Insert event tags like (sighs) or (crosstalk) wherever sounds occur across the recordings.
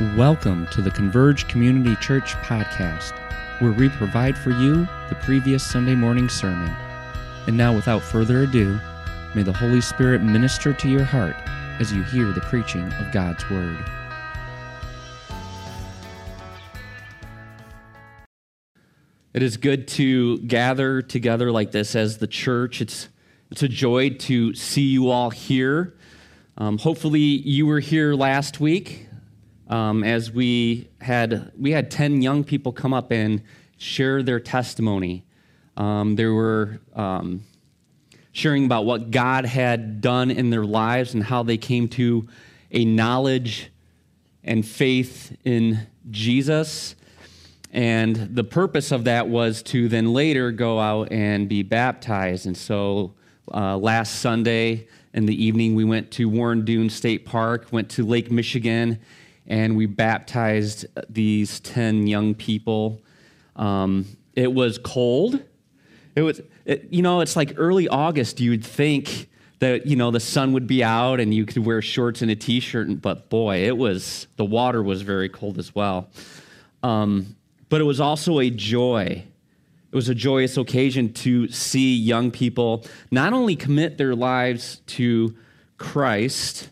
Welcome to the Converge Community Church podcast, where we provide for you the previous Sunday morning sermon. And now, without further ado, may the Holy Spirit minister to your heart as you hear the preaching of God's Word. It is good to gather together like this as the church. It's, it's a joy to see you all here. Um, hopefully, you were here last week um, as we had we had 10 young people come up and share their testimony. Um, they were um, sharing about what god had done in their lives and how they came to a knowledge and faith in jesus. And the purpose of that was to then later go out and be baptized. And so uh, last sunday in the evening we went to warren dunes state park went to lake michigan and we baptized these 10 young people. Um, it was cold. It was, it, you know, it's like early August. You'd think that, you know, the sun would be out and you could wear shorts and a t shirt, but boy, it was, the water was very cold as well. Um, but it was also a joy. It was a joyous occasion to see young people not only commit their lives to Christ,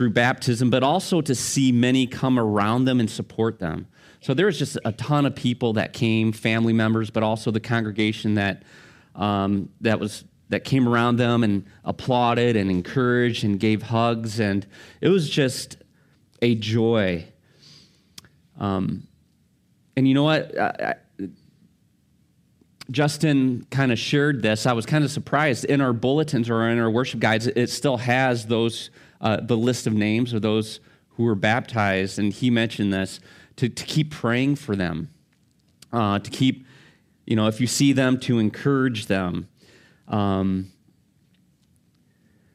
through baptism, but also to see many come around them and support them. So there was just a ton of people that came, family members, but also the congregation that um, that was that came around them and applauded and encouraged and gave hugs, and it was just a joy. Um, and you know what? I, I, Justin kind of shared this. I was kind of surprised. In our bulletins or in our worship guides, it still has those uh, the list of names of those who were baptized, and he mentioned this to, to keep praying for them, uh, to keep, you know, if you see them, to encourage them, um,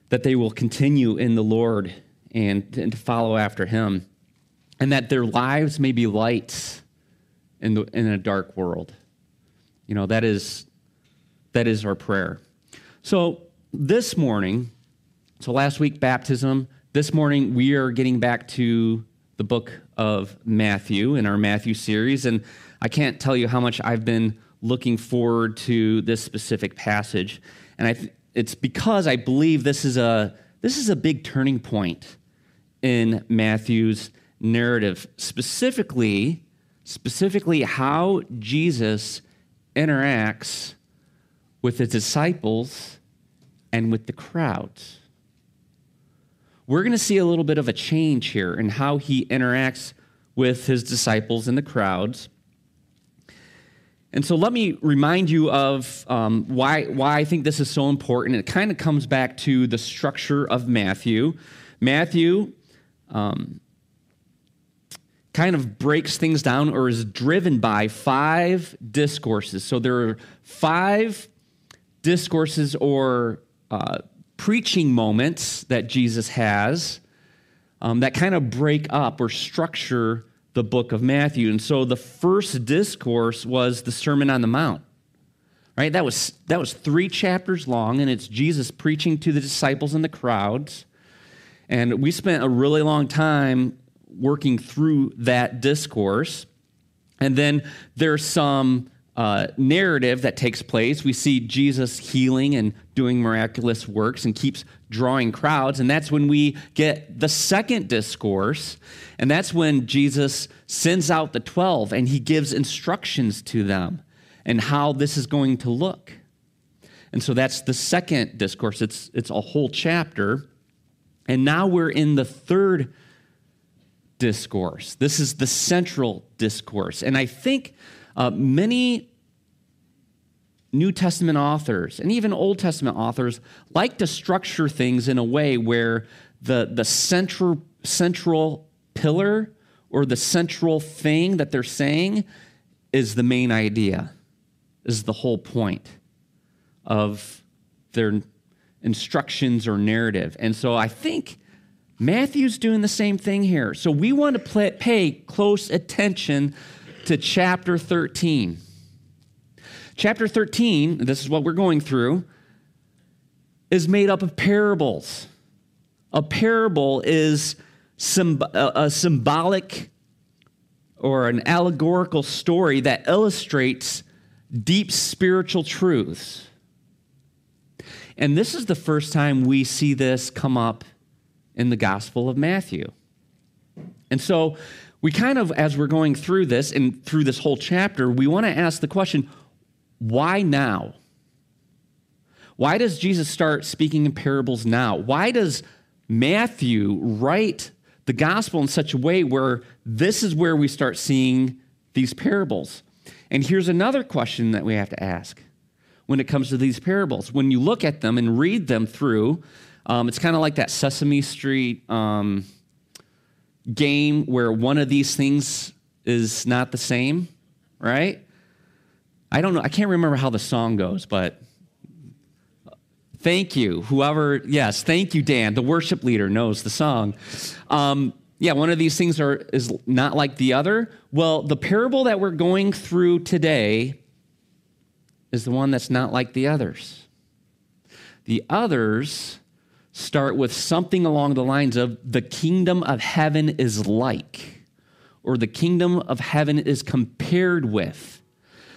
that they will continue in the Lord and, and to follow after Him, and that their lives may be lights in, the, in a dark world. You know, that is, that is our prayer. So this morning, so last week, baptism. This morning, we are getting back to the book of Matthew in our Matthew series. And I can't tell you how much I've been looking forward to this specific passage. And I it's because I believe this is, a, this is a big turning point in Matthew's narrative, specifically, specifically how Jesus interacts with his disciples and with the crowds we're going to see a little bit of a change here in how he interacts with his disciples and the crowds. And so let me remind you of um, why, why I think this is so important. It kind of comes back to the structure of Matthew. Matthew um, kind of breaks things down or is driven by five discourses. So there are five discourses or uh, preaching moments that Jesus has um, that kind of break up or structure the book of Matthew. And so the first discourse was the Sermon on the Mount. Right? That was that was 3 chapters long and it's Jesus preaching to the disciples and the crowds. And we spent a really long time working through that discourse. And then there's some uh, narrative that takes place. We see Jesus healing and doing miraculous works and keeps drawing crowds. And that's when we get the second discourse. And that's when Jesus sends out the 12 and he gives instructions to them and how this is going to look. And so that's the second discourse. It's, it's a whole chapter. And now we're in the third discourse. This is the central discourse. And I think uh, many New Testament authors and even Old Testament authors like to structure things in a way where the, the central, central pillar or the central thing that they're saying is the main idea, is the whole point of their instructions or narrative. And so I think Matthew's doing the same thing here. So we want to pay close attention to chapter 13. Chapter 13, this is what we're going through, is made up of parables. A parable is a symbolic or an allegorical story that illustrates deep spiritual truths. And this is the first time we see this come up in the Gospel of Matthew. And so, we kind of, as we're going through this and through this whole chapter, we want to ask the question why now? Why does Jesus start speaking in parables now? Why does Matthew write the gospel in such a way where this is where we start seeing these parables? And here's another question that we have to ask when it comes to these parables. When you look at them and read them through, um, it's kind of like that Sesame Street um, game where one of these things is not the same, right? I don't know. I can't remember how the song goes, but thank you. Whoever, yes, thank you, Dan. The worship leader knows the song. Um, yeah, one of these things are is not like the other. Well, the parable that we're going through today is the one that's not like the others. The others start with something along the lines of the kingdom of heaven is like, or the kingdom of heaven is compared with.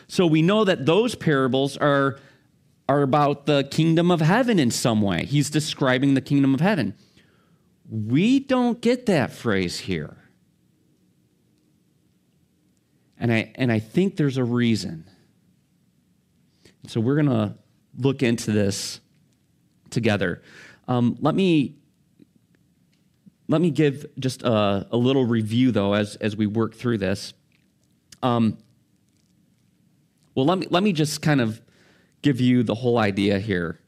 So we know that those parables are, are about the kingdom of heaven in some way. He's describing the kingdom of heaven. We don't get that phrase here. And I, and I think there's a reason. So we're going to look into this together. Um, let me let me give just a, a, little review though as as we work through this. Um, well, let me let me just kind of give you the whole idea here.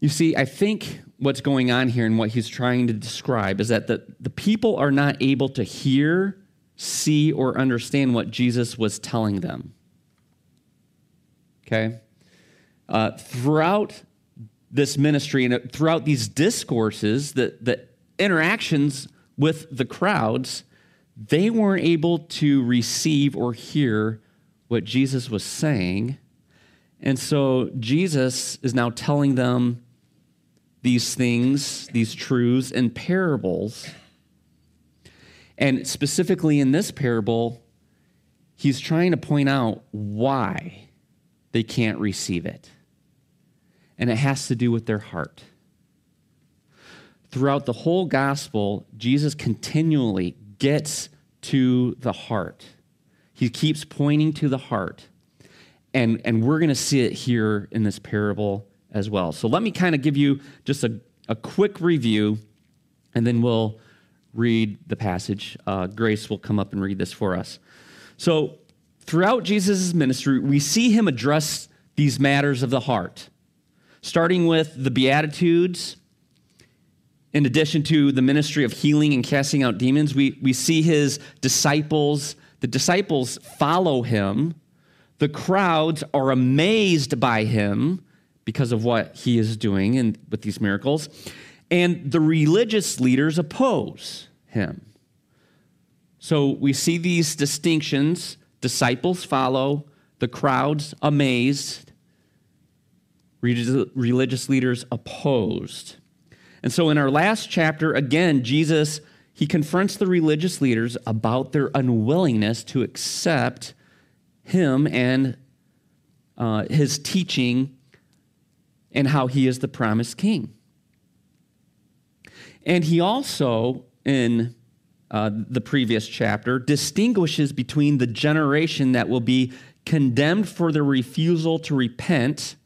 You see, I think what's going on here and what he's trying to describe is that the, the people are not able to hear, see, or understand what Jesus was telling them. Okay? Uh, throughout this ministry and throughout these discourses, the, the interactions with the crowds, they weren't able to receive or hear what Jesus was saying. And so Jesus is now telling them these things, these truths, in parables. And specifically in this parable, he's trying to point out why they can't receive it and it has to do with their heart. Throughout the whole gospel, Jesus continually gets to the heart. He keeps pointing to the heart. And, and we're going to see it here in this parable as well. So let me kind of give you just a, a quick review, and then we'll read the passage. Uh, Grace will come up and read this for us. So, throughout Jesus' ministry, we see him address these matters of the heart starting with the Beatitudes. In addition to the ministry of healing and casting out demons, we, we see his disciples. The disciples follow him. The crowds are amazed by him because of what he is doing and with these miracles. And the religious leaders oppose him. So we see these distinctions. Disciples follow, the crowds amazed, religious leaders opposed. And so in our last chapter, again, Jesus, he confronts the religious leaders about their unwillingness to accept him and uh, his teaching and how he is the promised king. And he also, in uh, the previous chapter, distinguishes between the generation that will be condemned for their refusal to repent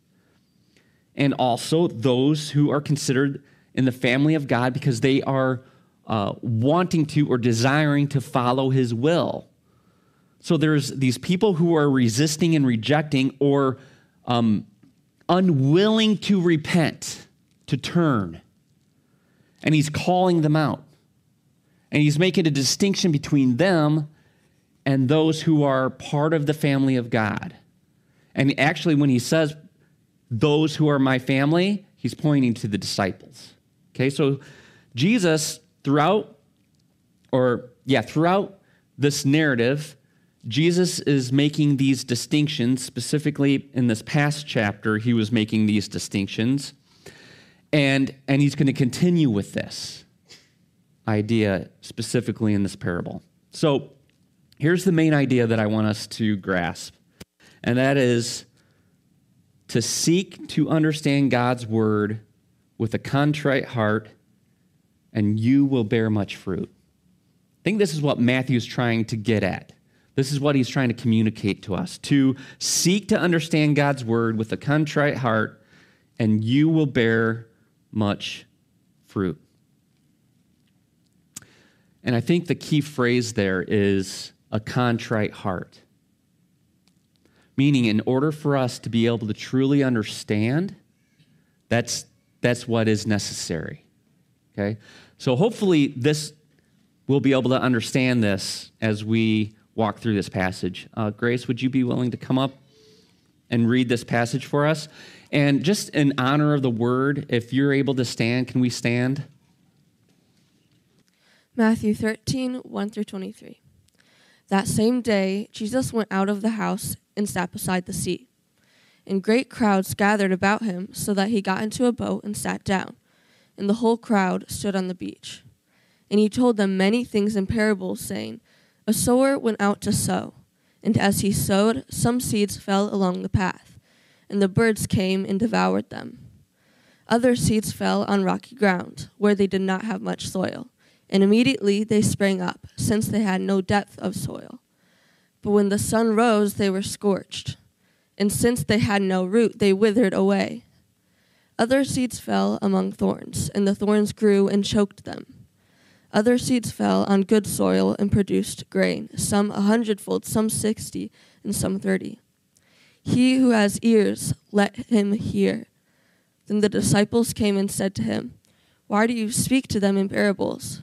and also those who are considered in the family of God because they are uh, wanting to or desiring to follow his will. So there's these people who are resisting and rejecting or um, unwilling to repent, to turn. And he's calling them out. And he's making a distinction between them and those who are part of the family of God. And actually, when he says those who are my family, he's pointing to the disciples. Okay, so Jesus, throughout, or yeah, throughout this narrative, Jesus is making these distinctions. Specifically, in this past chapter, he was making these distinctions. And, and he's going to continue with this idea specifically in this parable. So here's the main idea that I want us to grasp, and that is to seek to understand God's word with a contrite heart, and you will bear much fruit. I think this is what Matthew's trying to get at. This is what he's trying to communicate to us to seek to understand God's word with a contrite heart, and you will bear much fruit. And I think the key phrase there is a contrite heart. Meaning, in order for us to be able to truly understand, that's, that's what is necessary. Okay? So, hopefully, this we'll be able to understand this as we walk through this passage. Uh, Grace, would you be willing to come up and read this passage for us? And just in honor of the word, if you're able to stand, can we stand? Matthew 13, 1 through 23. That same day, Jesus went out of the house and sat beside the sea. And great crowds gathered about him, so that he got into a boat and sat down. And the whole crowd stood on the beach. And he told them many things in parables, saying, A sower went out to sow. And as he sowed, some seeds fell along the path, and the birds came and devoured them. Other seeds fell on rocky ground, where they did not have much soil and immediately they sprang up, since they had no depth of soil. But when the sun rose, they were scorched, and since they had no root, they withered away. Other seeds fell among thorns, and the thorns grew and choked them. Other seeds fell on good soil and produced grain, some a hundredfold, some sixty, and some thirty. He who has ears, let him hear. Then the disciples came and said to him, Why do you speak to them in parables?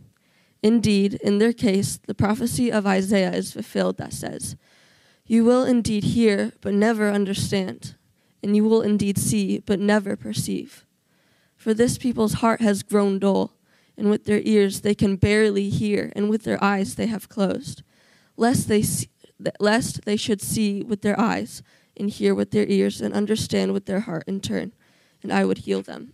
Indeed, in their case, the prophecy of Isaiah is fulfilled that says, You will indeed hear, but never understand, and you will indeed see, but never perceive. For this people's heart has grown dull, and with their ears they can barely hear, and with their eyes they have closed, lest they, see, lest they should see with their eyes, and hear with their ears, and understand with their heart, in turn, and I would heal them.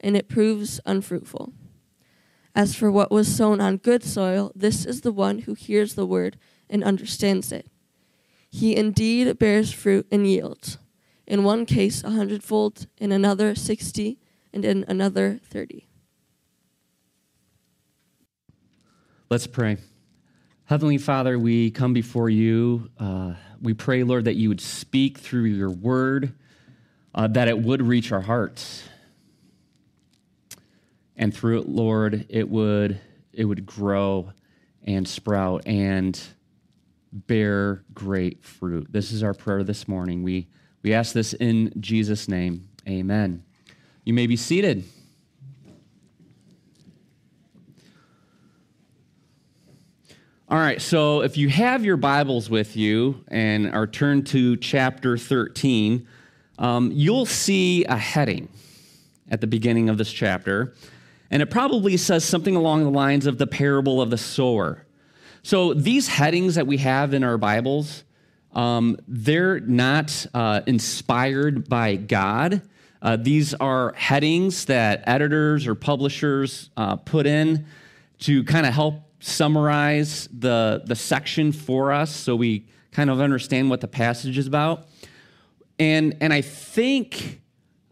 and it proves unfruitful. As for what was sown on good soil, this is the one who hears the word and understands it. He indeed bears fruit and yields, in one case a hundredfold, in another sixty, and in another thirty. Let's pray. Heavenly Father, we come before you. Uh, we pray, Lord, that you would speak through your word, uh, that it would reach our hearts and through it, Lord, it would it would grow and sprout and bear great fruit. This is our prayer this morning. We we ask this in Jesus' name. Amen. You may be seated. All right, so if you have your Bibles with you and are turned to chapter 13, um, you'll see a heading at the beginning of this chapter. And it probably says something along the lines of the parable of the sower. So these headings that we have in our Bibles, Um, they're not uh, inspired by God. Uh, these are headings that editors or publishers uh, put in to kind of help summarize the, the section for us so we kind of understand what the passage is about. And, and I think,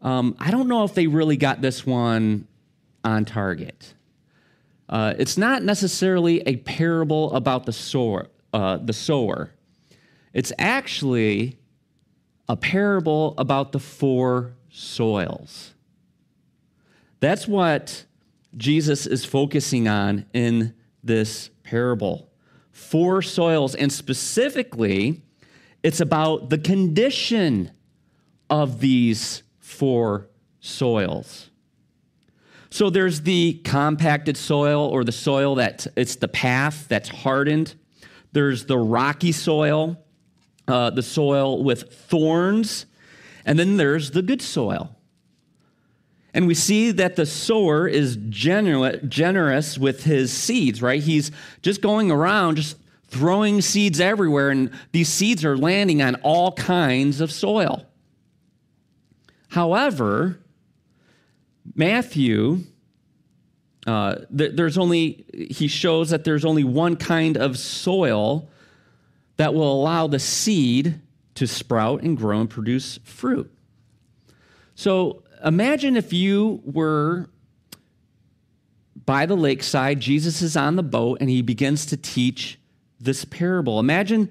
um, I don't know if they really got this one on target. Uh, it's not necessarily a parable about the sower, uh, the sower. It's actually a parable about the four soils. That's what Jesus is focusing on in this parable. Four soils, and specifically, it's about the condition of these four soils. So there's the compacted soil or the soil that it's the path that's hardened. There's the rocky soil, uh, the soil with thorns, and then there's the good soil. And we see that the sower is genu- generous with his seeds, right? He's just going around, just throwing seeds everywhere, and these seeds are landing on all kinds of soil. However, Matthew, uh, th- there's only, he shows that there's only one kind of soil that will allow the seed to sprout and grow and produce fruit. So imagine if you were by the lakeside, Jesus is on the boat, and he begins to teach this parable. Imagine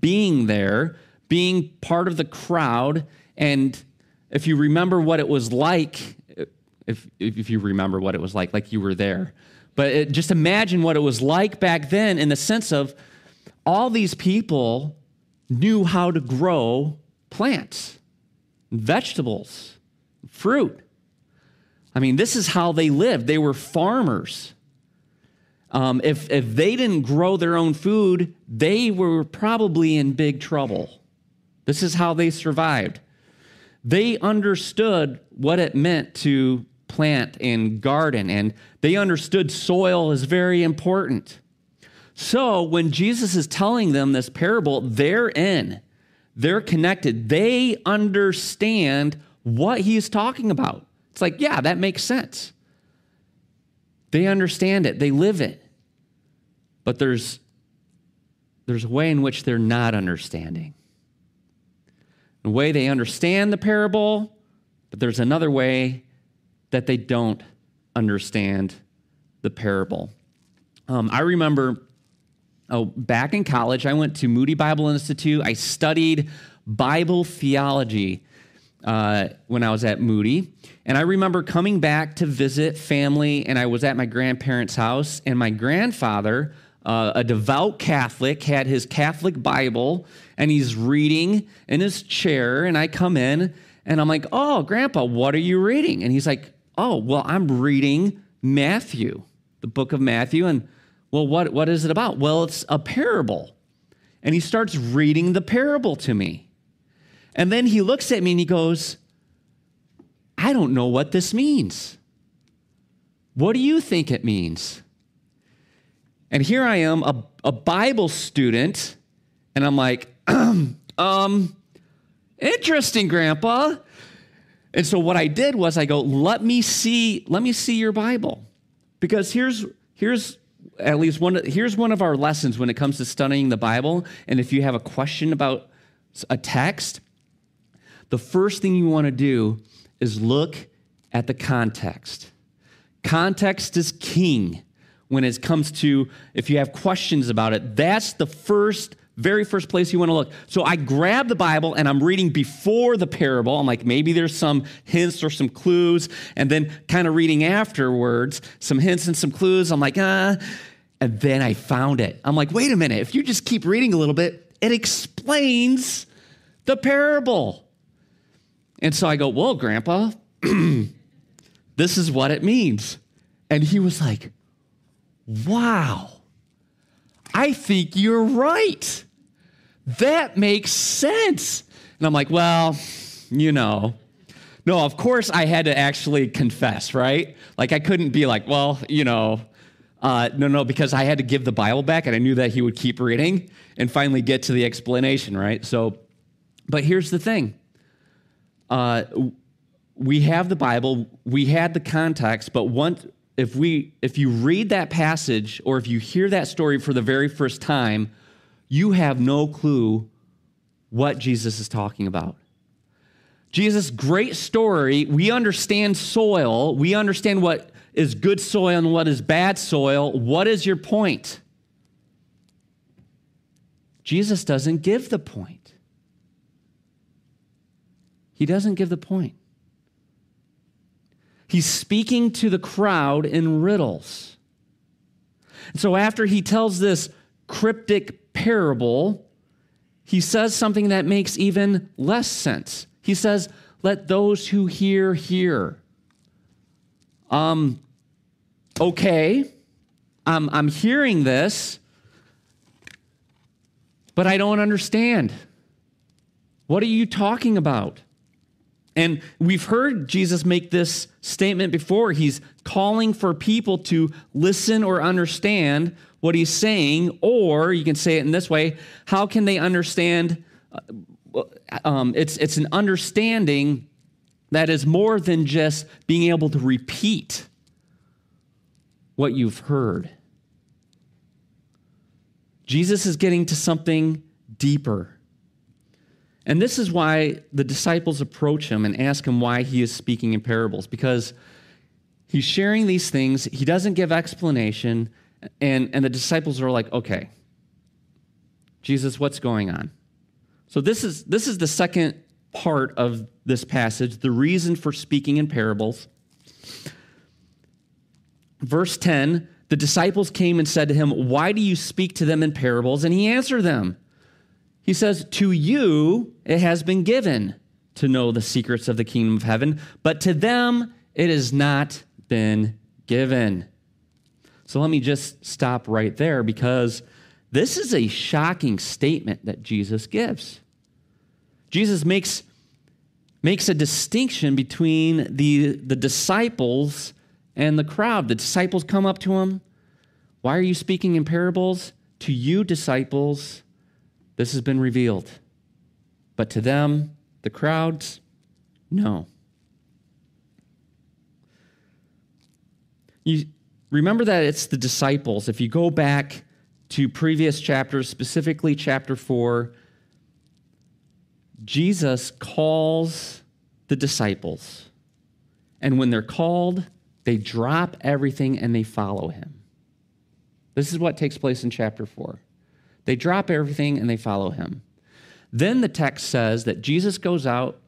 being there, being part of the crowd, and if you remember what it was like, if, if you remember what it was like, like you were there, but it, just imagine what it was like back then in the sense of all these people knew how to grow plants, vegetables, fruit. I mean, this is how they lived. They were farmers. Um, if, if they didn't grow their own food, they were probably in big trouble. This is how they survived. They understood what it meant to plant and garden, and they understood soil is very important. So when Jesus is telling them this parable, they're in, they're connected, they understand what he's talking about. It's like, yeah, that makes sense. They understand it, they live it. But there's, there's a way in which they're not understanding. The way they understand the parable, but there's another way that they don't understand the parable. Um, I remember oh, back in college, I went to Moody Bible Institute. I studied Bible theology uh, when I was at Moody. And I remember coming back to visit family, and I was at my grandparents' house, and my grandfather, uh, a devout Catholic, had his Catholic Bible, and he's reading in his chair. And I come in, and I'm like, Oh, Grandpa, what are you reading? And he's like, Oh, well, I'm reading Matthew, the book of Matthew. And well, what, what is it about? Well, it's a parable. And he starts reading the parable to me. And then he looks at me and he goes, I don't know what this means. What do you think it means? And here I am, a, a Bible student, and I'm like, (clears throat) um, interesting, Grandpa. And so what I did was I go, let me see, let me see your Bible. Because here's here's at least one here's one of our lessons when it comes to studying the Bible. And if you have a question about a text, the first thing you want to do is look at the context. Context is king when it comes to if you have questions about it. That's the first, very first place you want to look. So I grab the Bible and I'm reading before the parable. I'm like, maybe there's some hints or some clues. And then kind of reading afterwards, some hints and some clues. I'm like, ah. And then I found it. I'm like, wait a minute. If you just keep reading a little bit, it explains the parable. And so I go, Well, Grandpa, (clears throat) this is what it means. And he was like, Wow, I think you're right. That makes sense. And I'm like, Well, you know. No, of course I had to actually confess, right? Like I couldn't be like, Well, you know, Uh, no, no, because I had to give the Bible back and I knew that he would keep reading and finally get to the explanation, right? So, but here's the thing uh, we have the Bible, we had the context, but once, if, we, if you read that passage or if you hear that story for the very first time, you have no clue what Jesus is talking about. Jesus' great story, we understand soil, we understand what is good soil and what is bad soil. What is your point? Jesus doesn't give the point. He doesn't give the point. He's speaking to the crowd in riddles. And so after he tells this cryptic parable, he says something that makes even less sense. He says, Let those who hear, hear. Um, okay, I'm, I'm hearing this, but I don't understand. What are you talking about? And we've heard Jesus make this statement before. He's calling for people to listen or understand what he's saying, or you can say it in this way how can they understand? Uh, um, it's, it's an understanding that is more than just being able to repeat what you've heard. Jesus is getting to something deeper. And this is why the disciples approach him and ask him why he is speaking in parables, because he's sharing these things, he doesn't give explanation, and, and the disciples are like, okay, Jesus, what's going on? So this is this is the second part of this passage, the reason for speaking in parables. Verse 10 the disciples came and said to him, Why do you speak to them in parables? And he answered them. He says, To you it has been given to know the secrets of the kingdom of heaven, but to them it has not been given. So let me just stop right there because this is a shocking statement that Jesus gives. Jesus makes, makes a distinction between the, the disciples and the crowd. The disciples come up to him. Why are you speaking in parables? To you, disciples, this has been revealed. But to them, the crowds, no. You remember that it's the disciples. If you go back to previous chapters, specifically chapter 4, Jesus calls the disciples. And when they're called, they drop everything and they follow him. This is what takes place in chapter 4. They drop everything and they follow him. Then the text says that Jesus goes out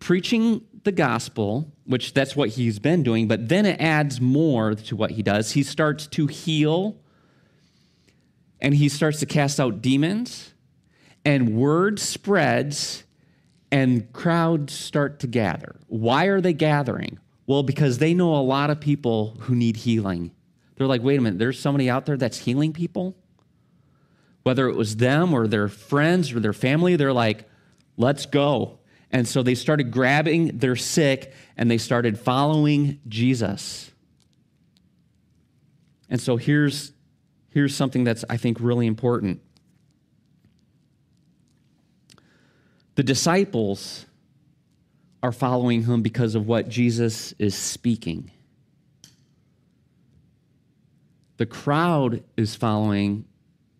preaching the gospel, which that's what he's been doing, but then it adds more to what he does. He starts to heal and he starts to cast out demons, and word spreads and crowds start to gather. Why are they gathering? Well, because they know a lot of people who need healing. They're like, wait a minute, there's somebody out there that's healing people? Whether it was them or their friends or their family, they're like, let's go. And so they started grabbing their sick and they started following Jesus. And so here's, here's something that's, I think, really important. The disciples are following him because of what Jesus is speaking. The crowd is following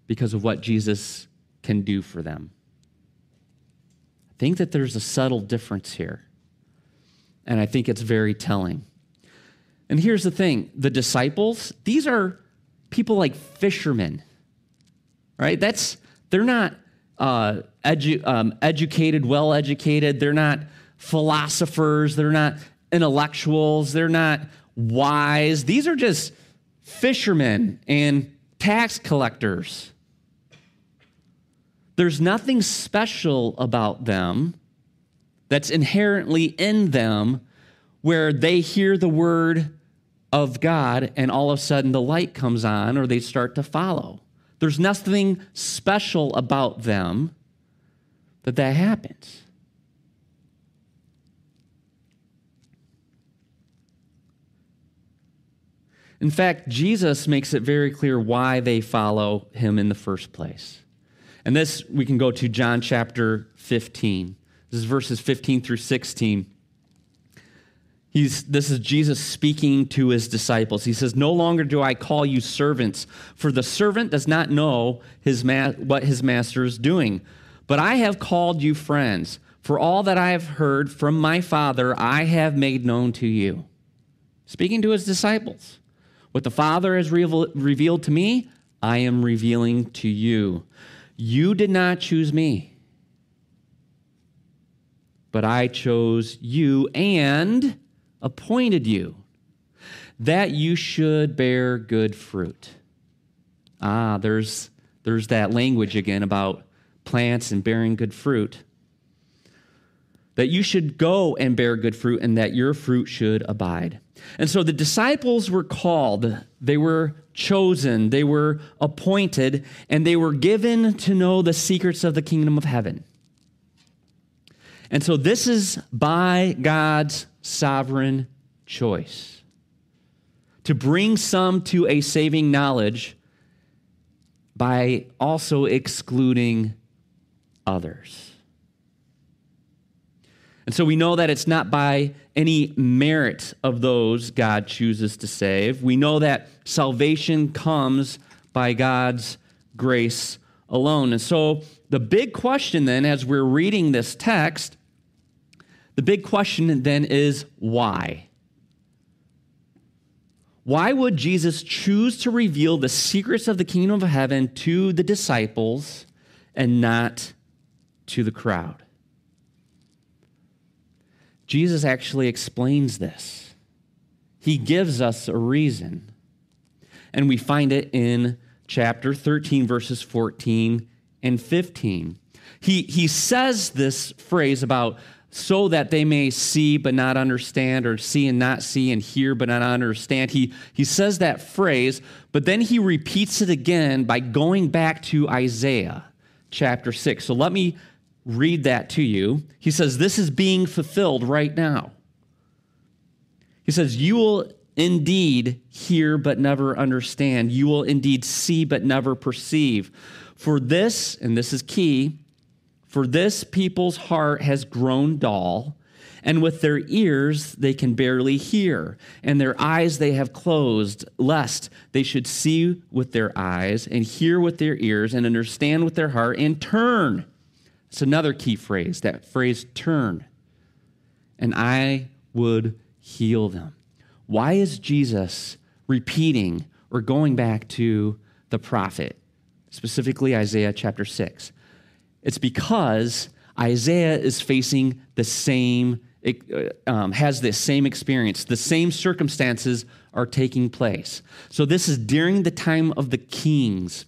because of what Jesus can do for them. Think that there's a subtle difference here, and I think it's very telling. And here's the thing the disciples, these are people like fishermen, right? That's, they're not uh, edu- um, educated, well educated. They're not philosophers, they're not intellectuals, they're not wise. These are just fishermen and tax collectors. There's nothing special about them that's inherently in them where they hear the word of God and all of a sudden the light comes on or they start to follow. There's nothing special about them that that happens. In fact, Jesus makes it very clear why they follow him in the first place. And this, we can go to John chapter 15. This is verses 15 through 16. He's, this is Jesus speaking to his disciples. He says, No longer do I call you servants, for the servant does not know his ma- what his master is doing. But I have called you friends, for all that I have heard from my Father, I have made known to you. Speaking to his disciples, what the Father has reveal- revealed to me, I am revealing to you. You did not choose me, but I chose you and appointed you that you should bear good fruit. Ah, there's, there's that language again about plants and bearing good fruit. That you should go and bear good fruit and that your fruit should abide. And so the disciples were called, they were chosen, they were appointed, and they were given to know the secrets of the kingdom of heaven. And so this is by God's sovereign choice to bring some to a saving knowledge by also excluding others. And so we know that it's not by any merit of those God chooses to save. We know that salvation comes by God's grace alone. And so the big question then, as we're reading this text, the big question then is why? Why would Jesus choose to reveal the secrets of the kingdom of heaven to the disciples and not to the crowd? Jesus actually explains this. He gives us a reason. And we find it in chapter 13, verses 14 and 15. He, he says this phrase about so that they may see but not understand, or see and not see, and hear but not understand. He, he says that phrase, but then he repeats it again by going back to Isaiah chapter 6. So let me read that to you. He says, This is being fulfilled right now. He says, You will indeed hear but never understand. You will indeed see but never perceive. For this, and this is key, for this people's heart has grown dull, and with their ears they can barely hear, and their eyes they have closed, lest they should see with their eyes, and hear with their ears, and understand with their heart, and turn. It's another key phrase, that phrase turn. And I would heal them. Why is Jesus repeating or going back to the prophet, specifically Isaiah chapter 6? It's because Isaiah is facing the same, um, has this same experience. The same circumstances are taking place. So this is during the time of the kings.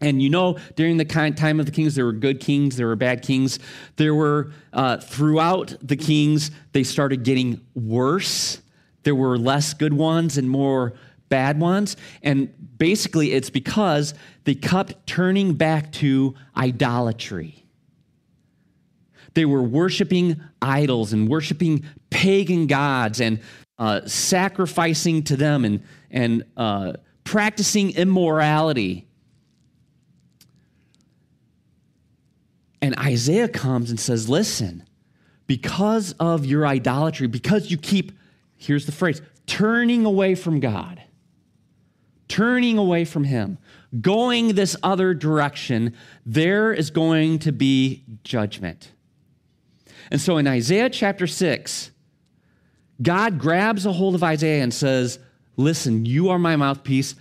And you know, during the time of the kings, there were good kings, there were bad kings. There were, uh, throughout the kings, they started getting worse. There were less good ones and more bad ones. And basically, it's because they kept turning back to idolatry. They were worshiping idols and worshiping pagan gods and uh, sacrificing to them and, and uh, practicing immorality. And Isaiah comes and says, Listen, because of your idolatry, because you keep, here's the phrase, turning away from God, turning away from Him, going this other direction, there is going to be judgment. And so in Isaiah chapter 6, God grabs a hold of Isaiah and says, Listen, you are my mouthpiece.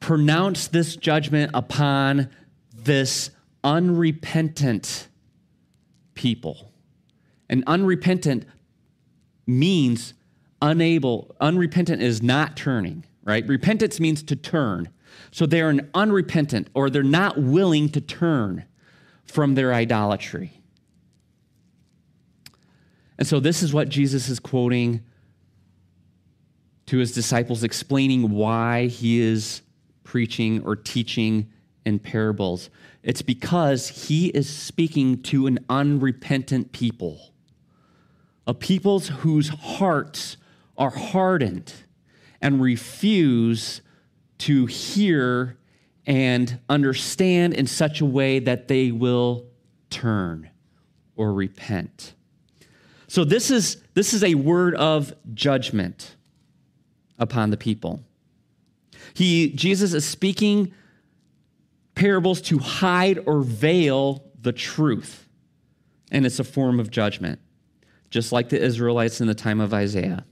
Pronounce this judgment upon this unrepentant people. And unrepentant means unable, unrepentant is not turning, right? Repentance means to turn. So they're an unrepentant or they're not willing to turn from their idolatry. And so this is what Jesus is quoting to his disciples, explaining why he is preaching or teaching in parables. It's because he is speaking to an unrepentant people, a people whose hearts are hardened and refuse to hear and understand in such a way that they will turn or repent. So this is this is a word of judgment upon the people. He Jesus is speaking parables to hide or veil the truth. And it's a form of judgment, just like the Israelites in the time of Isaiah.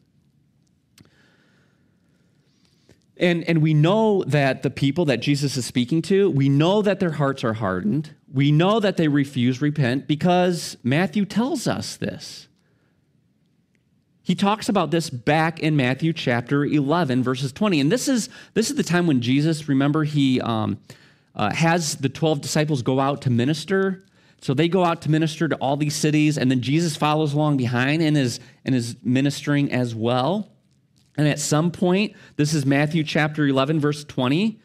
And, and we know that the people that Jesus is speaking to, we know that their hearts are hardened. We know that they refuse repent because Matthew tells us this. He talks about this back in Matthew chapter 11, verses 20. And this is, this is the time when Jesus, remember, he um, uh, has the 12 disciples go out to minister. So they go out to minister to all these cities, and then Jesus follows along behind and is, and is ministering as well. And at some point, this is Matthew chapter 11, verse 20,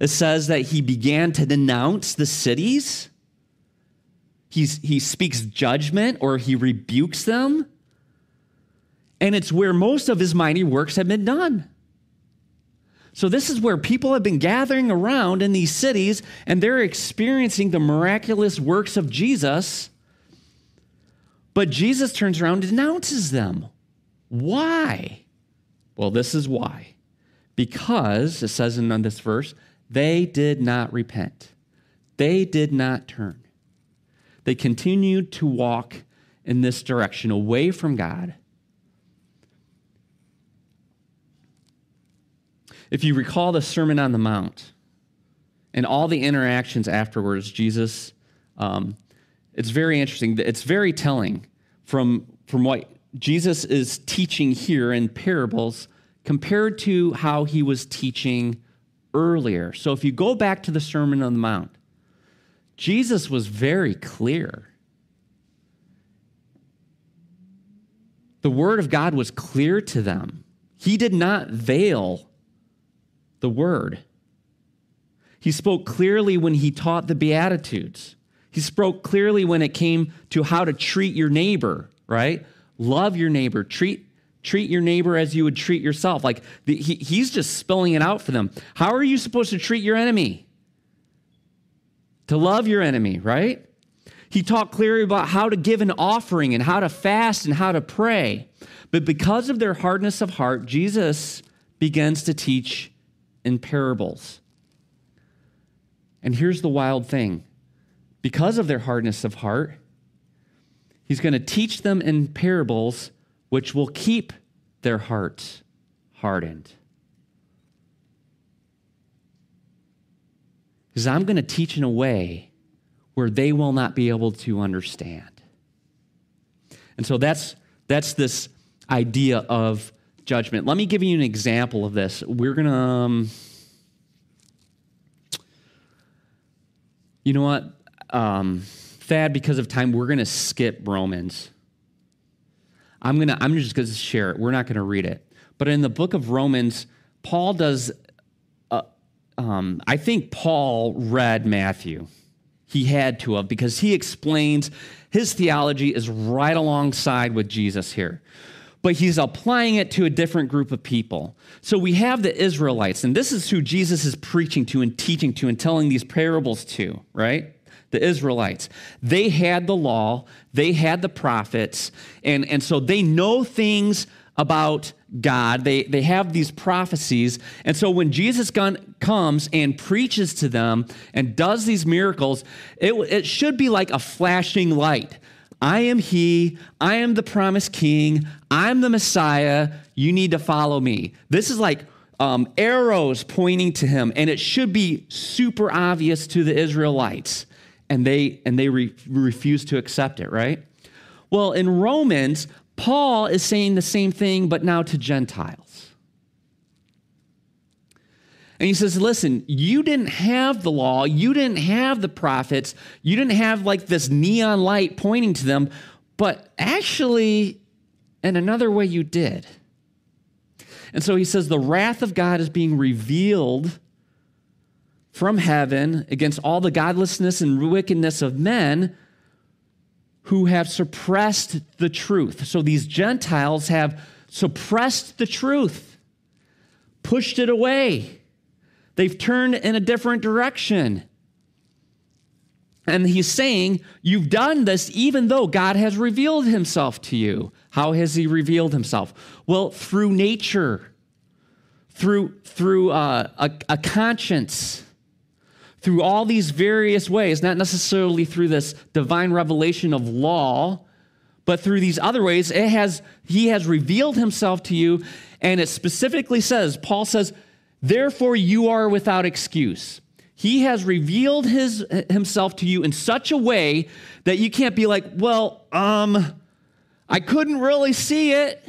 it says that he began to denounce the cities. He's, he speaks judgment or he rebukes them. And it's where most of his mighty works have been done. So, this is where people have been gathering around in these cities and they're experiencing the miraculous works of Jesus. But Jesus turns around and denounces them. Why? Well, this is why. Because, it says in this verse, they did not repent, they did not turn. They continued to walk in this direction away from God. If you recall the Sermon on the Mount and all the interactions afterwards, Jesus, um, it's very interesting. It's very telling from, from what Jesus is teaching here in parables compared to how he was teaching earlier. So if you go back to the Sermon on the Mount, Jesus was very clear. The Word of God was clear to them. He did not veil the Word. He spoke clearly when he taught the Beatitudes. He spoke clearly when it came to how to treat your neighbor, right? Love your neighbor. Treat treat your neighbor as you would treat yourself. Like the, he, he's just spelling it out for them. How are you supposed to treat your enemy? To love your enemy, right? He talked clearly about how to give an offering and how to fast and how to pray. But because of their hardness of heart, Jesus begins to teach in parables. And here's the wild thing because of their hardness of heart, he's going to teach them in parables which will keep their hearts hardened. Because I'm going to teach in a way where they will not be able to understand. And so that's, that's this idea of judgment. Let me give you an example of this. We're going to. Um, you know what? Um, Thad, because of time, we're going to skip Romans. I'm going to, I'm just going to share it. We're not going to read it. But in the book of Romans, Paul does, uh, um, I think Paul read Matthew. He had to have because he explains his theology is right alongside with Jesus here but he's applying it to a different group of people. So we have the Israelites, and this is who Jesus is preaching to and teaching to and telling these parables to, right? The Israelites. They had the law, they had the prophets, and, and so they know things about God. They, they have these prophecies. And so when Jesus comes and preaches to them and does these miracles, it, it should be like a flashing light I am He. I am the promised King. I'm the Messiah. You need to follow me. This is like um, arrows pointing to Him, and it should be super obvious to the Israelites, and they and they re- refuse to accept it. Right? Well, in Romans, Paul is saying the same thing, but now to Gentiles. And he says, Listen, you didn't have the law, you didn't have the prophets, you didn't have like this neon light pointing to them, but actually, in another way, you did. And so he says, The wrath of God is being revealed from heaven against all the godlessness and wickedness of men who have suppressed the truth. So these Gentiles have suppressed the truth pushed it away. They've turned in a different direction. And he's saying, You've done this even though God has revealed himself to you. How has he revealed himself? Well, through nature, through, through uh, a, a conscience, through all these various ways, not necessarily through this divine revelation of law, but through these other ways, it has, he has revealed himself to you. And it specifically says, Paul says, Therefore you are without excuse. He has revealed his, himself to you in such a way that you can't be like, well, um, I couldn't really see it.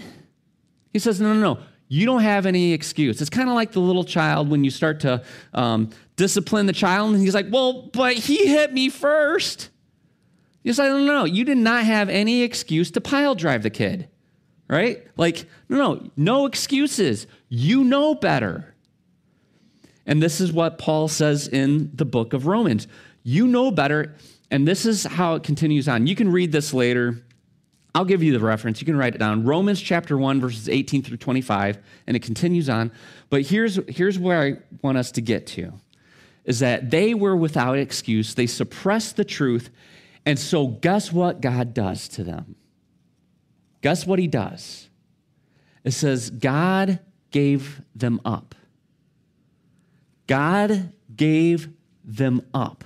He says, no, no, no. You don't have any excuse. It's kind of like the little child when you start to um, discipline the child, and he's like, well, but he hit me first. You say, no, no, no. You did not have any excuse to pile drive the kid, right? Like, no, no, no excuses. You know better. And this is what Paul says in the book of Romans. You know better. And this is how it continues on. You can read this later. I'll give you the reference. You can write it down. Romans chapter 1, verses 18 through 25, and it continues on. But here's, here's where I want us to get to is that they were without excuse. They suppressed the truth. And so, guess what God does to them? Guess what he does? It says, God gave them up. God gave them up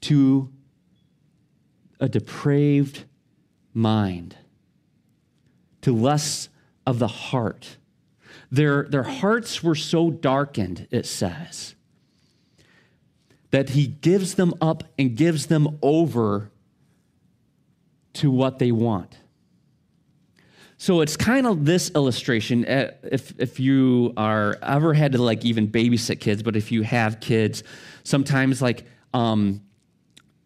to a depraved mind, to lusts of the heart. Their, their hearts were so darkened, it says, that he gives them up and gives them over to what they want. So it's kind of this illustration. Uh, if, if you are ever had to like even babysit kids, but if you have kids, sometimes like um,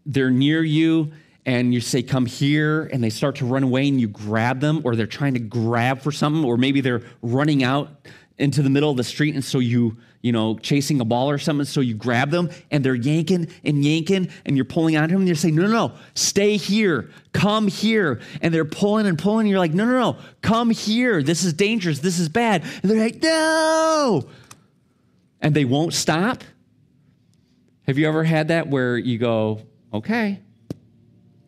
they're near you and you say, come here, and they start to run away and you grab them, or they're trying to grab for something, or maybe they're running out into the middle of the street, and so you, you know, chasing a ball or something, so you grab them, and they're yanking and yanking, and you're pulling on them, and you're saying, no, no, no, stay here, come here. And they're pulling and pulling, and you're like, no, no, no, come here. This is dangerous, this is bad. And they're like, no. And they won't stop. Have you ever had that where you go, okay,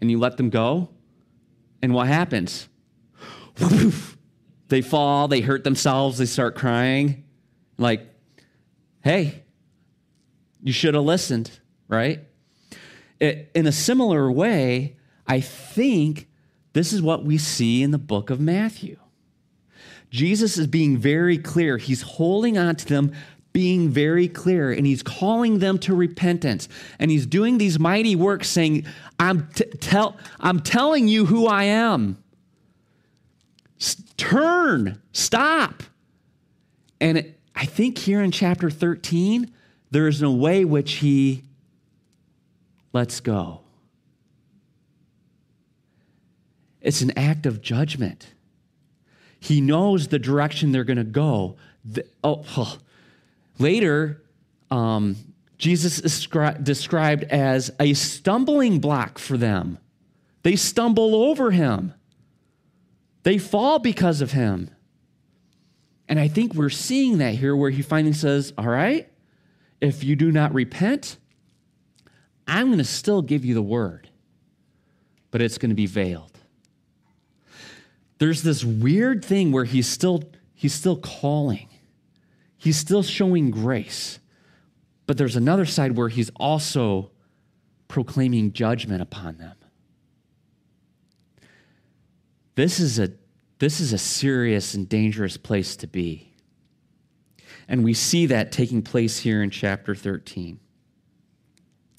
and you let them go? And what happens? They fall, they hurt themselves, they start crying. Like, hey, you should have listened, right? In a similar way, I think this is what we see in the book of Matthew. Jesus is being very clear. He's holding on to them, being very clear, and he's calling them to repentance. And he's doing these mighty works, saying, I'm, t- tell, I'm telling you who I am. Turn, stop. And I think here in chapter 13, there is a way which he lets go. It's an act of judgment. He knows the direction they're going to go. The, oh, oh. Later, um, Jesus is described as a stumbling block for them. They stumble over him. They fall because of him. And I think we're seeing that here where he finally says, All right, if you do not repent, I'm going to still give you the word, but it's going to be veiled. There's this weird thing where he's still he's still calling. He's still showing grace. But there's another side where he's also proclaiming judgment upon them. This is a this is a serious and dangerous place to be. And we see that taking place here in chapter 13.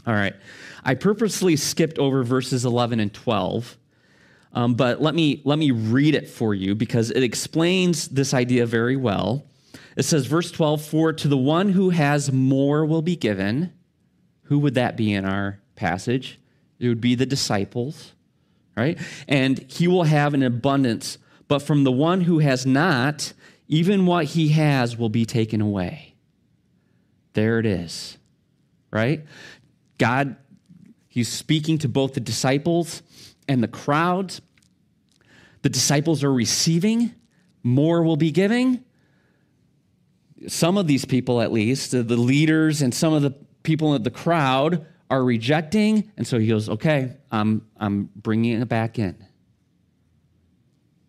All right. I purposely skipped over verses 11 and 12, um, but let me, let me read it for you because it explains this idea very well. It says, verse 12, For to the one who has more will be given. Who would that be in our passage? It would be the disciples right? And he will have an abundance. But from the one who has not, even what he has will be taken away. There it is, right? God, he's speaking to both the disciples and the crowds. The disciples are receiving, more will be giving. some of these people, at least, the leaders and some of the people in the crowd, are rejecting. And so he goes, okay, I'm, I'm bringing it back in.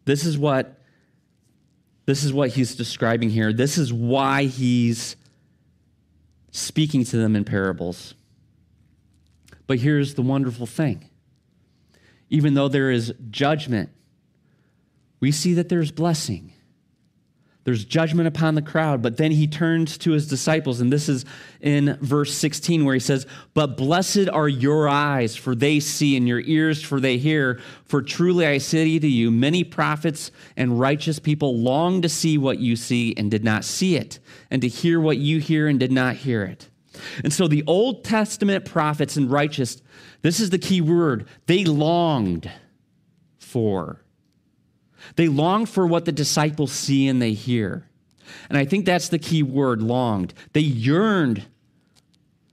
This is what this is what he's describing here. This is why he's speaking to them in parables. But here's the wonderful thing even though there is judgment, we see that there's blessing. There's judgment upon the crowd, but then he turns to his disciples, and this is in verse 16 where he says, But blessed are your eyes, for they see, and your ears, for they hear. For truly I say to you, many prophets and righteous people long to see what you see and did not see it, and to hear what you hear and did not hear it. And so the Old Testament prophets and righteous, this is the key word, they longed for they long for what the disciples see and they hear. And I think that's the key word longed. They yearned.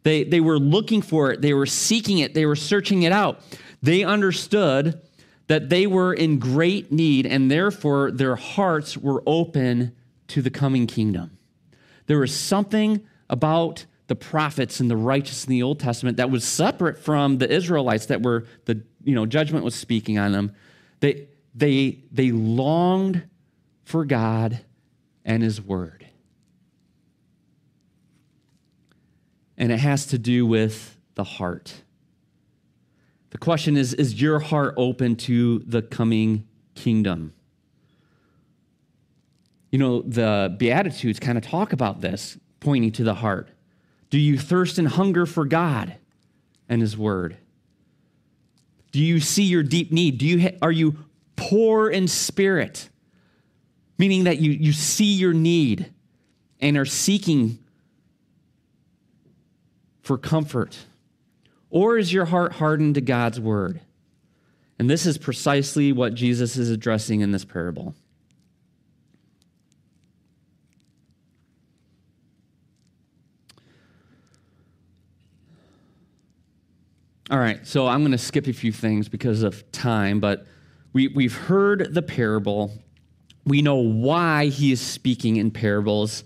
They, they were looking for it. They were seeking it. They were searching it out. They understood that they were in great need, and therefore their hearts were open to the coming kingdom. There was something about the prophets and the righteous in the Old Testament that was separate from the Israelites that were the you know judgment was speaking on them. They they, they longed for God and His Word. And it has to do with the heart. The question is Is your heart open to the coming kingdom? You know, the Beatitudes kind of talk about this, pointing to the heart. Do you thirst and hunger for God and His Word? Do you see your deep need? Do you ha- are you poor in spirit, meaning that you, you see your need and are seeking for comfort? Or is your heart hardened to God's word? And this is precisely what Jesus is addressing in this parable. All right, so I'm going to skip a few things because of time, but we, we've heard the parable. We know why he is speaking in parables.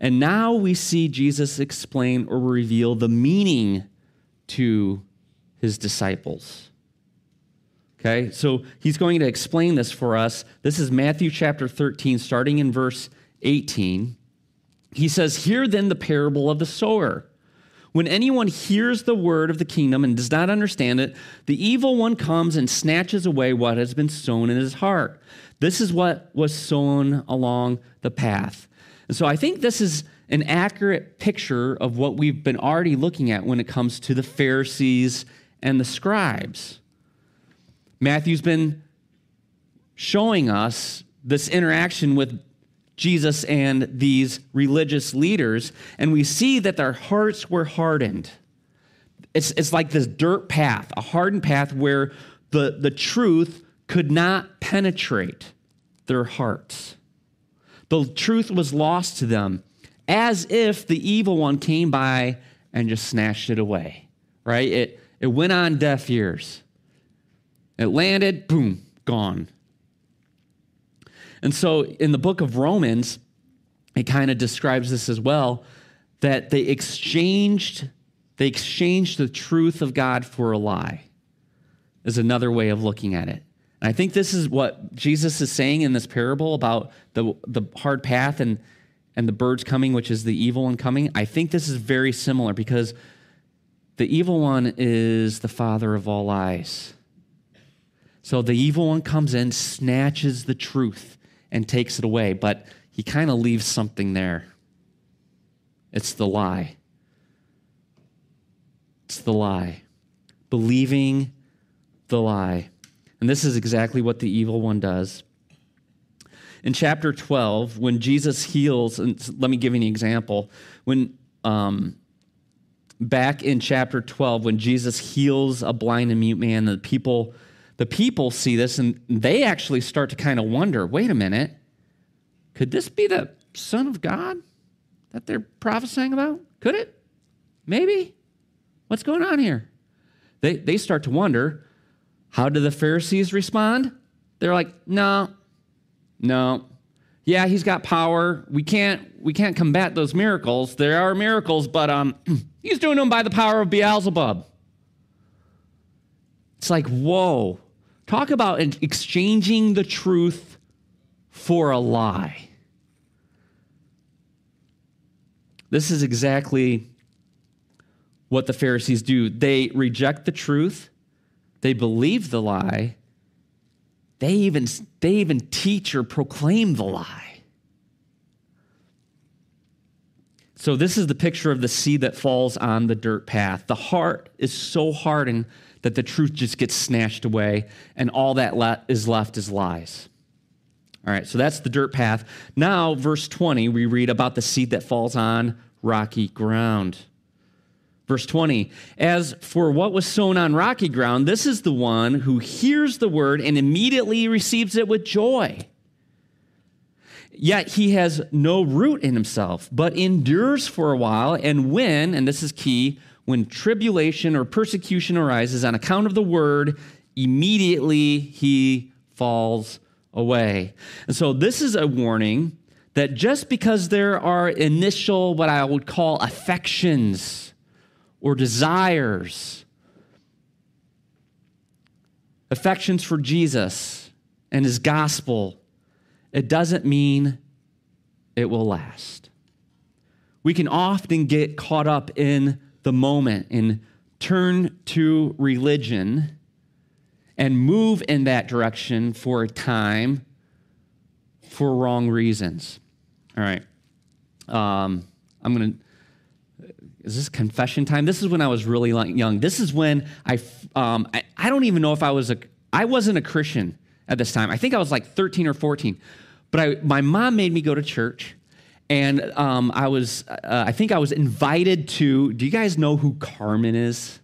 And now we see Jesus explain or reveal the meaning to his disciples. Okay, so he's going to explain this for us. This is Matthew chapter 13, starting in verse 18. He says, Hear then the parable of the sower. When anyone hears the word of the kingdom and does not understand it, the evil one comes and snatches away what has been sown in his heart. This is what was sown along the path. And so I think this is an accurate picture of what we've been already looking at when it comes to the Pharisees and the scribes. Matthew's been showing us this interaction with Jesus and these religious leaders, and we see that their hearts were hardened. It's, it's like this dirt path, a hardened path where the, the truth could not penetrate their hearts. The truth was lost to them as if the evil one came by and just snatched it away, right? It, it went on deaf ears. It landed, boom, gone. And so in the book of Romans, it kind of describes this as well that they exchanged they exchanged the truth of God for a lie. Is another way of looking at it. And I think this is what Jesus is saying in this parable about the the hard path and and the birds coming, which is the evil one coming. I think this is very similar because the evil one is the father of all lies. So the evil one comes in, snatches the truth, and takes it away, but he kind of leaves something there. It's the lie. It's the lie. Believing the lie. And this is exactly what the evil one does. In chapter 12, when Jesus heals, and let me give you an example. When um, back in chapter 12, when Jesus heals a blind and mute man, the people the people see this and they actually start to kind of wonder wait a minute, could this be the Son of God that they're prophesying about? Could it? Maybe. What's going on here? They, they start to wonder how do the Pharisees respond? They're like, no, no. Yeah, he's got power. We can't we can't combat those miracles. There are miracles, but um, (clears throat) he's doing them by the power of Beelzebub. It's like, whoa. Talk about exchanging the truth for a lie. This is exactly what the Pharisees do. They reject the truth, they believe the lie, they even, they even teach or proclaim the lie. So, this is the picture of the seed that falls on the dirt path. The heart is so hardened that the truth just gets snatched away, and all that le- is left is lies. All right, so that's the dirt path. Now, verse 20, we read about the seed that falls on rocky ground. Verse 20, as for what was sown on rocky ground, this is the one who hears the word and immediately receives it with joy. Yet he has no root in himself, but endures for a while, and when, and this is key, when tribulation or persecution arises on account of the word, immediately he falls away. And so this is a warning that just because there are initial, what I would call affections, or desires, affections for Jesus and his gospel, it doesn't mean it will last. We can often get caught up in the moment and turn to religion and move in that direction for a time for wrong reasons. All right. Um, I'm going to is this confession time? This is when I was really young. This is when I, um, I, I don't even know if I was a, I wasn't a Christian at this time. I think I was like 13 or 14. But I, my mom made me go to church. And um, I was, uh, I think I was invited to, do you guys know who Carman is?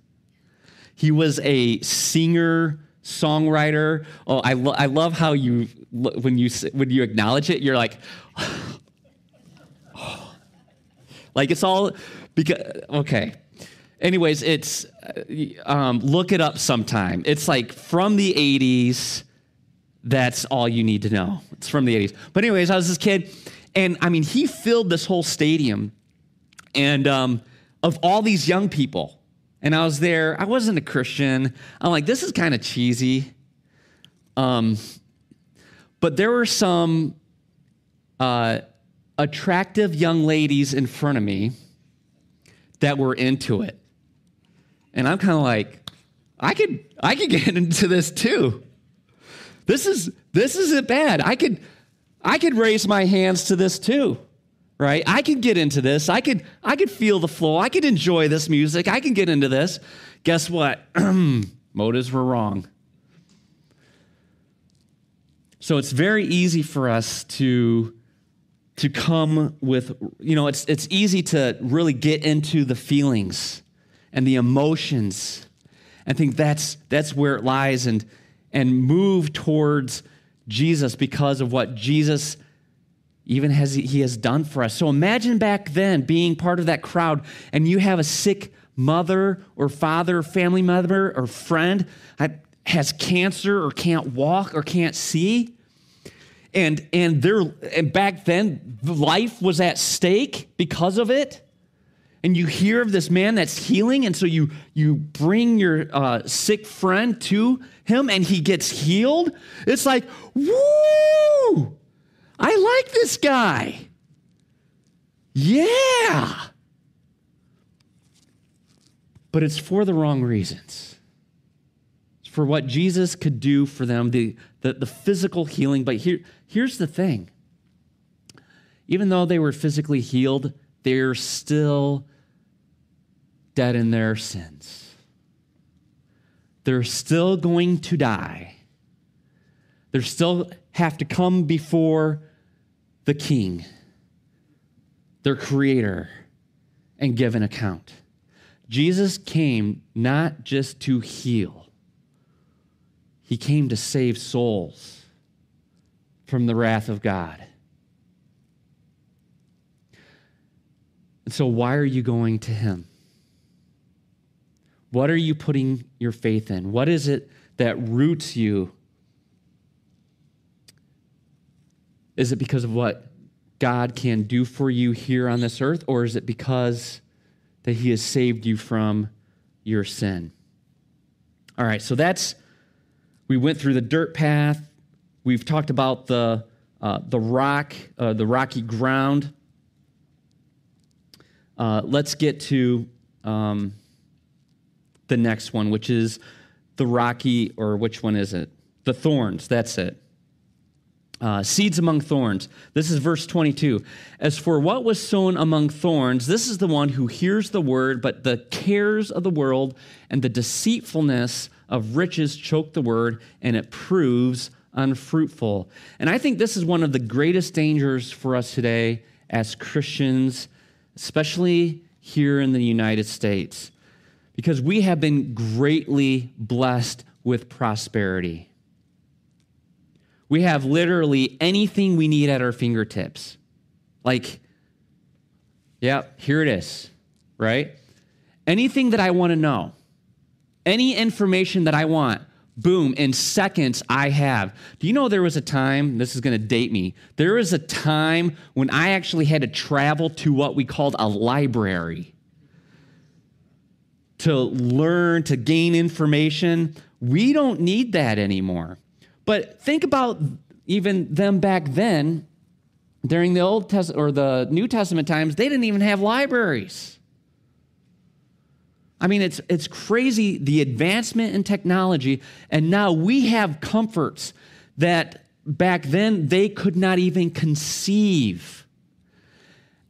He was a singer, songwriter. Oh, I, lo- I love how you, when you, when you acknowledge it, you're like, (sighs) like it's all, because okay. Anyways, it's um, look it up sometime. It's like from the 80s. That's all you need to know. It's from the 80s. But anyways, I was this kid, and I mean, he filled this whole stadium, and um, of all these young people. And I was there. I wasn't a Christian. I'm like, this is kind of cheesy. Um, but there were some uh, attractive young ladies in front of me that were into it. And I'm kind of like, I could I could get (laughs) into this too. This is this isn't bad. I could I could raise my hands to this too. Right? I could get into this. I could I could feel the flow. I could enjoy this music. I can get into this. Guess what? (clears throat) Motives were wrong. So it's very easy for us to to come with, you know, it's, it's easy to really get into the feelings and the emotions. I think that's, that's where it lies and, and move towards Jesus because of what Jesus even has he has done for us. So imagine back then being part of that crowd and you have a sick mother or father, family member or friend that has cancer or can't walk or can't see and and there and back then life was at stake because of it and you hear of this man that's healing and so you you bring your uh, sick friend to him and he gets healed it's like woo! I like this guy. Yeah. But it's for the wrong reasons. It's for what jesus could do for them the the, the physical healing. But here Here's the thing. Even though they were physically healed, they're still dead in their sins. They're still going to die. They still have to come before the king, their creator, and give an account. Jesus came not just to heal, he came to save souls from the wrath of God. And so, why are you going to Him? What are you putting your faith in? What is it that roots you Is it because of what God can do for you here on this earth, or is it because that He has saved you from your sin? All right, so that's, we went through the dirt path. We've talked about the, uh, the rock, uh, the rocky ground. Uh, let's get to um, the next one, which is the rocky, or which one is it? The thorns, that's it. Uh, seeds among thorns. This is verse 22. As for what was sown among thorns, this is the one who hears the word, but the cares of the world and the deceitfulness of riches choke the word, and it proves unfruitful. And I think this is one of the greatest dangers for us today as Christians, especially here in the United States, because we have been greatly blessed with prosperity. We have literally anything we need at our fingertips. Like, yeah, here it is, right? Anything that I want to know, any information that I want, boom, in seconds I have. Do you know there was a time, this is going to date me, there was a time when I actually had to travel to what we called a library to learn, to gain information. We don't need that anymore. But think about even them back then, during the Old Testament or the New Testament times, they didn't even have libraries. I mean, it's, it's crazy the advancement in technology, and now we have comforts that back then they could not even conceive.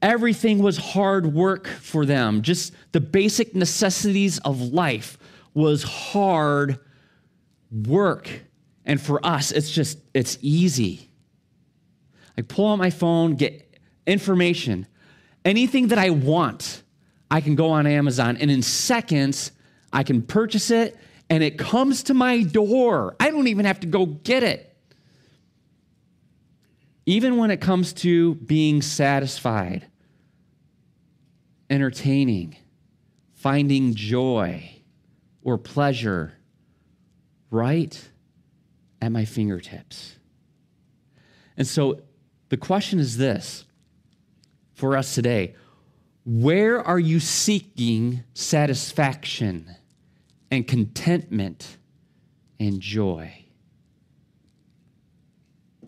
Everything was hard work for them. Just the basic necessities of life was hard work. And for us, it's just, it's easy. I pull out my phone, get information. Anything that I want, I can go on Amazon, and in seconds, I can purchase it, and it comes to my door. I don't even have to go get it. Even when it comes to being satisfied, entertaining, finding joy or pleasure, right? at my fingertips. And so the question is this for us today where are you seeking satisfaction and contentment and joy?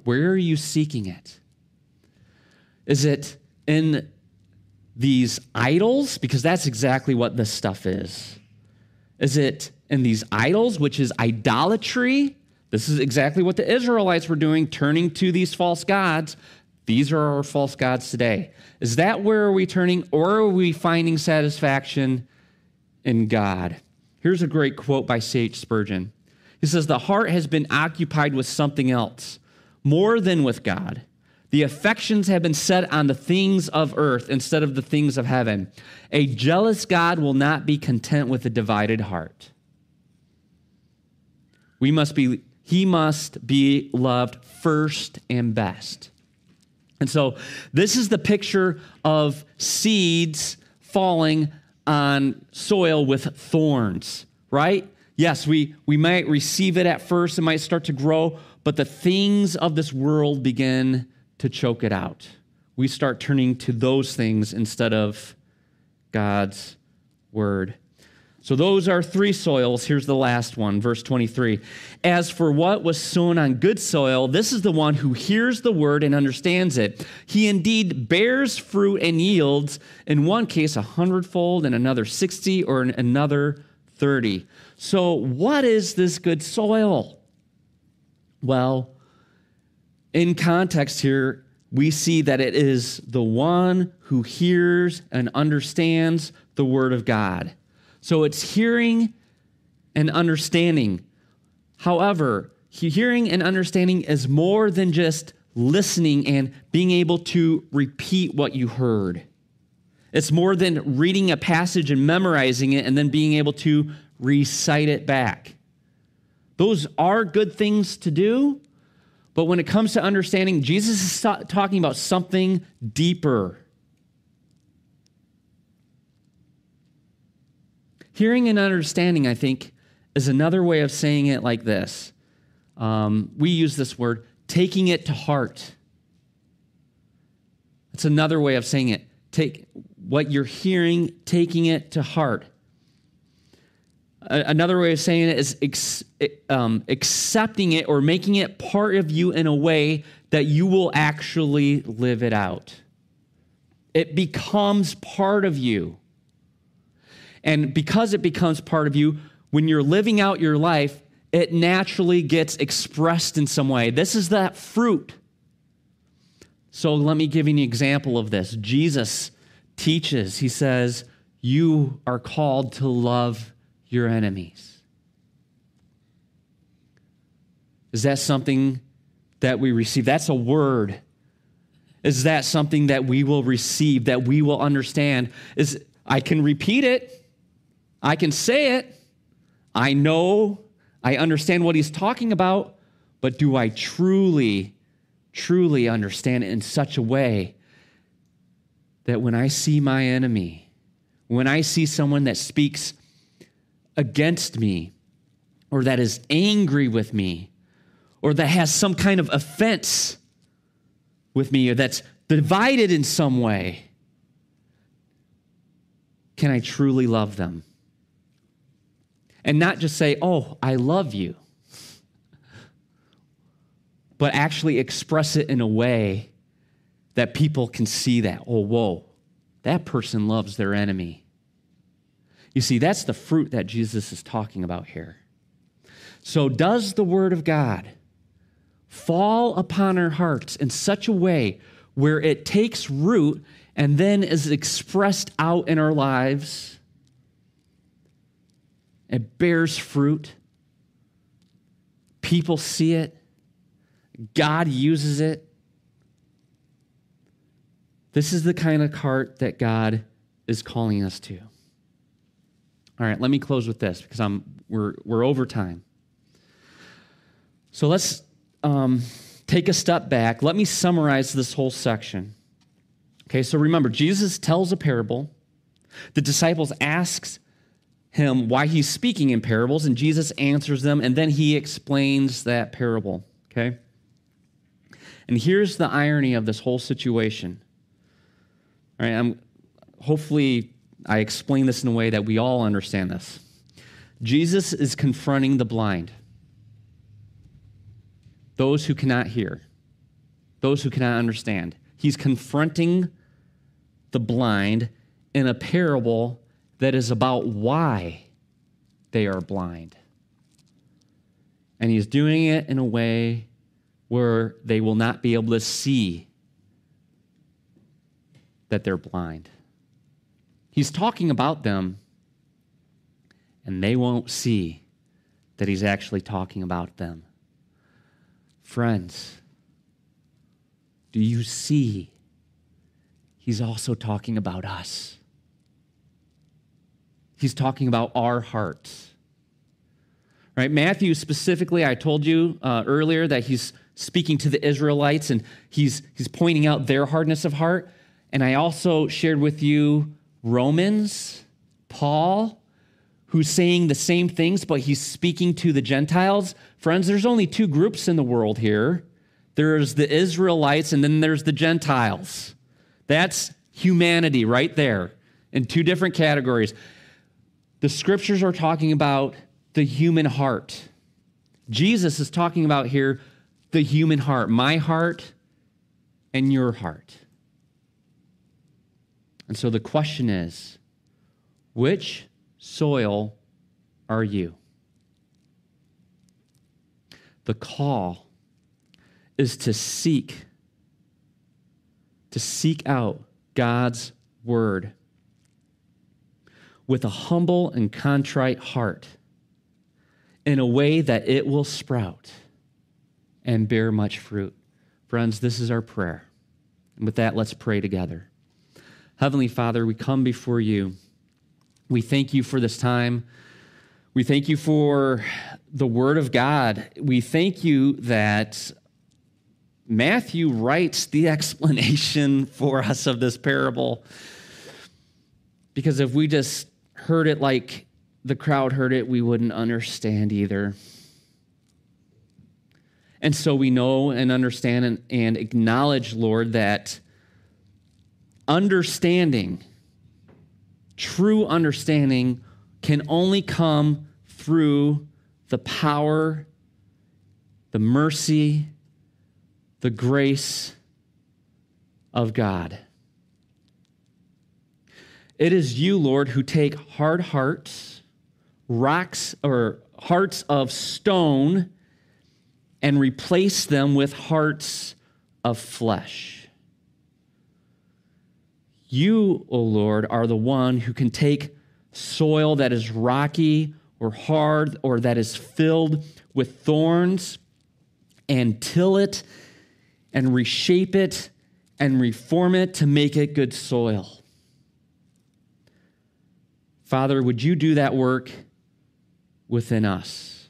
Where are you seeking it? Is it in these idols? Because that's exactly what this stuff is. Is it in these idols, which is idolatry? This is exactly what the Israelites were doing, turning to these false gods. These are our false gods today. Is that where are we turning, or are we finding satisfaction in God? Here's a great quote by C.H. Spurgeon. He says, The heart has been occupied with something else, more than with God. The affections have been set on the things of earth instead of the things of heaven. A jealous God will not be content with a divided heart. We must be he must be loved first and best. And so, this is the picture of seeds falling on soil with thorns, right? Yes, we, we might receive it at first, it might start to grow, but the things of this world begin to choke it out. We start turning to those things instead of God's word. So those are three soils. Here's the last one, verse 23. As for what was sown on good soil, this is the one who hears the word and understands it. He indeed bears fruit and yields, in one case a hundredfold, in another 60, or in another 30. So, what is this good soil? Well, in context here, we see that it is the one who hears and understands the word of God. So it's hearing and understanding. However, hearing and understanding is more than just listening and being able to repeat what you heard. It's more than reading a passage and memorizing it and then being able to recite it back. Those are good things to do, but when it comes to understanding, Jesus is talking about something deeper. Hearing and understanding, I think, is another way of saying it like this. Um, we use this word, taking it to heart. It's another way of saying it. Take what you're hearing, taking it to heart. Another way of saying it is ex, um, accepting it or making it part of you in a way that you will actually live it out. It becomes part of you. And because it becomes part of you, when you're living out your life, it naturally gets expressed in some way. This is that fruit. So let me give you an example of this. Jesus teaches, he says, You are called to love your enemies. Is that something that we receive? That's a word. Is that something that we will receive, that we will understand? Is I can repeat it, I can say it, I know, I understand what he's talking about, but do I truly, truly understand it in such a way that when I see my enemy, when I see someone that speaks against me, or that is angry with me, or that has some kind of offense with me, or that's divided in some way, can I truly love them? And not just say, oh, I love you, but actually express it in a way that people can see that, oh, whoa, that person loves their enemy. You see, that's the fruit that Jesus is talking about here. So, does the Word of God fall upon our hearts in such a way where it takes root and then is expressed out in our lives? It bears fruit. People see it. God uses it. This is the kind of heart that God is calling us to. All right, let me close with this because I'm, we're, we're over time. So let's um, take a step back. Let me summarize this whole section. Okay, so remember, Jesus tells a parable. The disciples asks him why he's speaking in parables, and Jesus answers them, and then he explains that parable. Okay? And here's the irony of this whole situation. All right, I'm hopefully I explain this in a way that we all understand this. Jesus is confronting the blind, those who cannot hear, those who cannot understand. He's confronting the blind in a parable that is about why they are blind. And he's doing it in a way where they will not be able to see that they're blind. He's talking about them, and they won't see that he's actually talking about them. Friends, do you see? He's also talking about us. He's talking about our hearts. Right? Matthew specifically, I told you uh, earlier that he's speaking to the Israelites and he's, he's pointing out their hardness of heart. And I also shared with you Romans, Paul, who's saying the same things, but he's speaking to the Gentiles. Friends, there's only two groups in the world here there's the Israelites, and then there's the Gentiles. That's humanity right there in two different categories. The scriptures are talking about the human heart. Jesus is talking about here the human heart, my heart and your heart. And so the question is which soil are you? The call is to seek, to seek out God's word with a humble and contrite heart in a way that it will sprout and bear much fruit. Friends, this is our prayer. And with that, let's pray together. Heavenly Father, we come before you. We thank you for this time. We thank you for the Word of God. We thank you that Matthew writes the (laughs) explanation for us of this parable. Because if we just heard it like the crowd heard it, we wouldn't understand either. And so we know and understand and, and acknowledge, Lord, that understanding, true understanding, can only come through the power, the mercy, the grace of God. It is you, Lord, who take hard hearts, rocks, or hearts of stone, and replace them with hearts of flesh. You, O Lord, are the one who can take soil that is rocky or hard or that is filled with thorns and till it and reshape it and reform it to make it good soil. Father, would you do that work within us?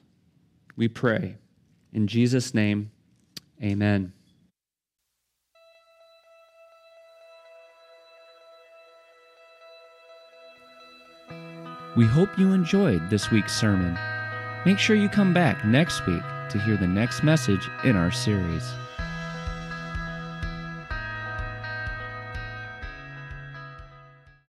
We pray. In Jesus' name, amen. We hope you enjoyed this week's sermon. Make sure you come back next week to hear the next message in our series.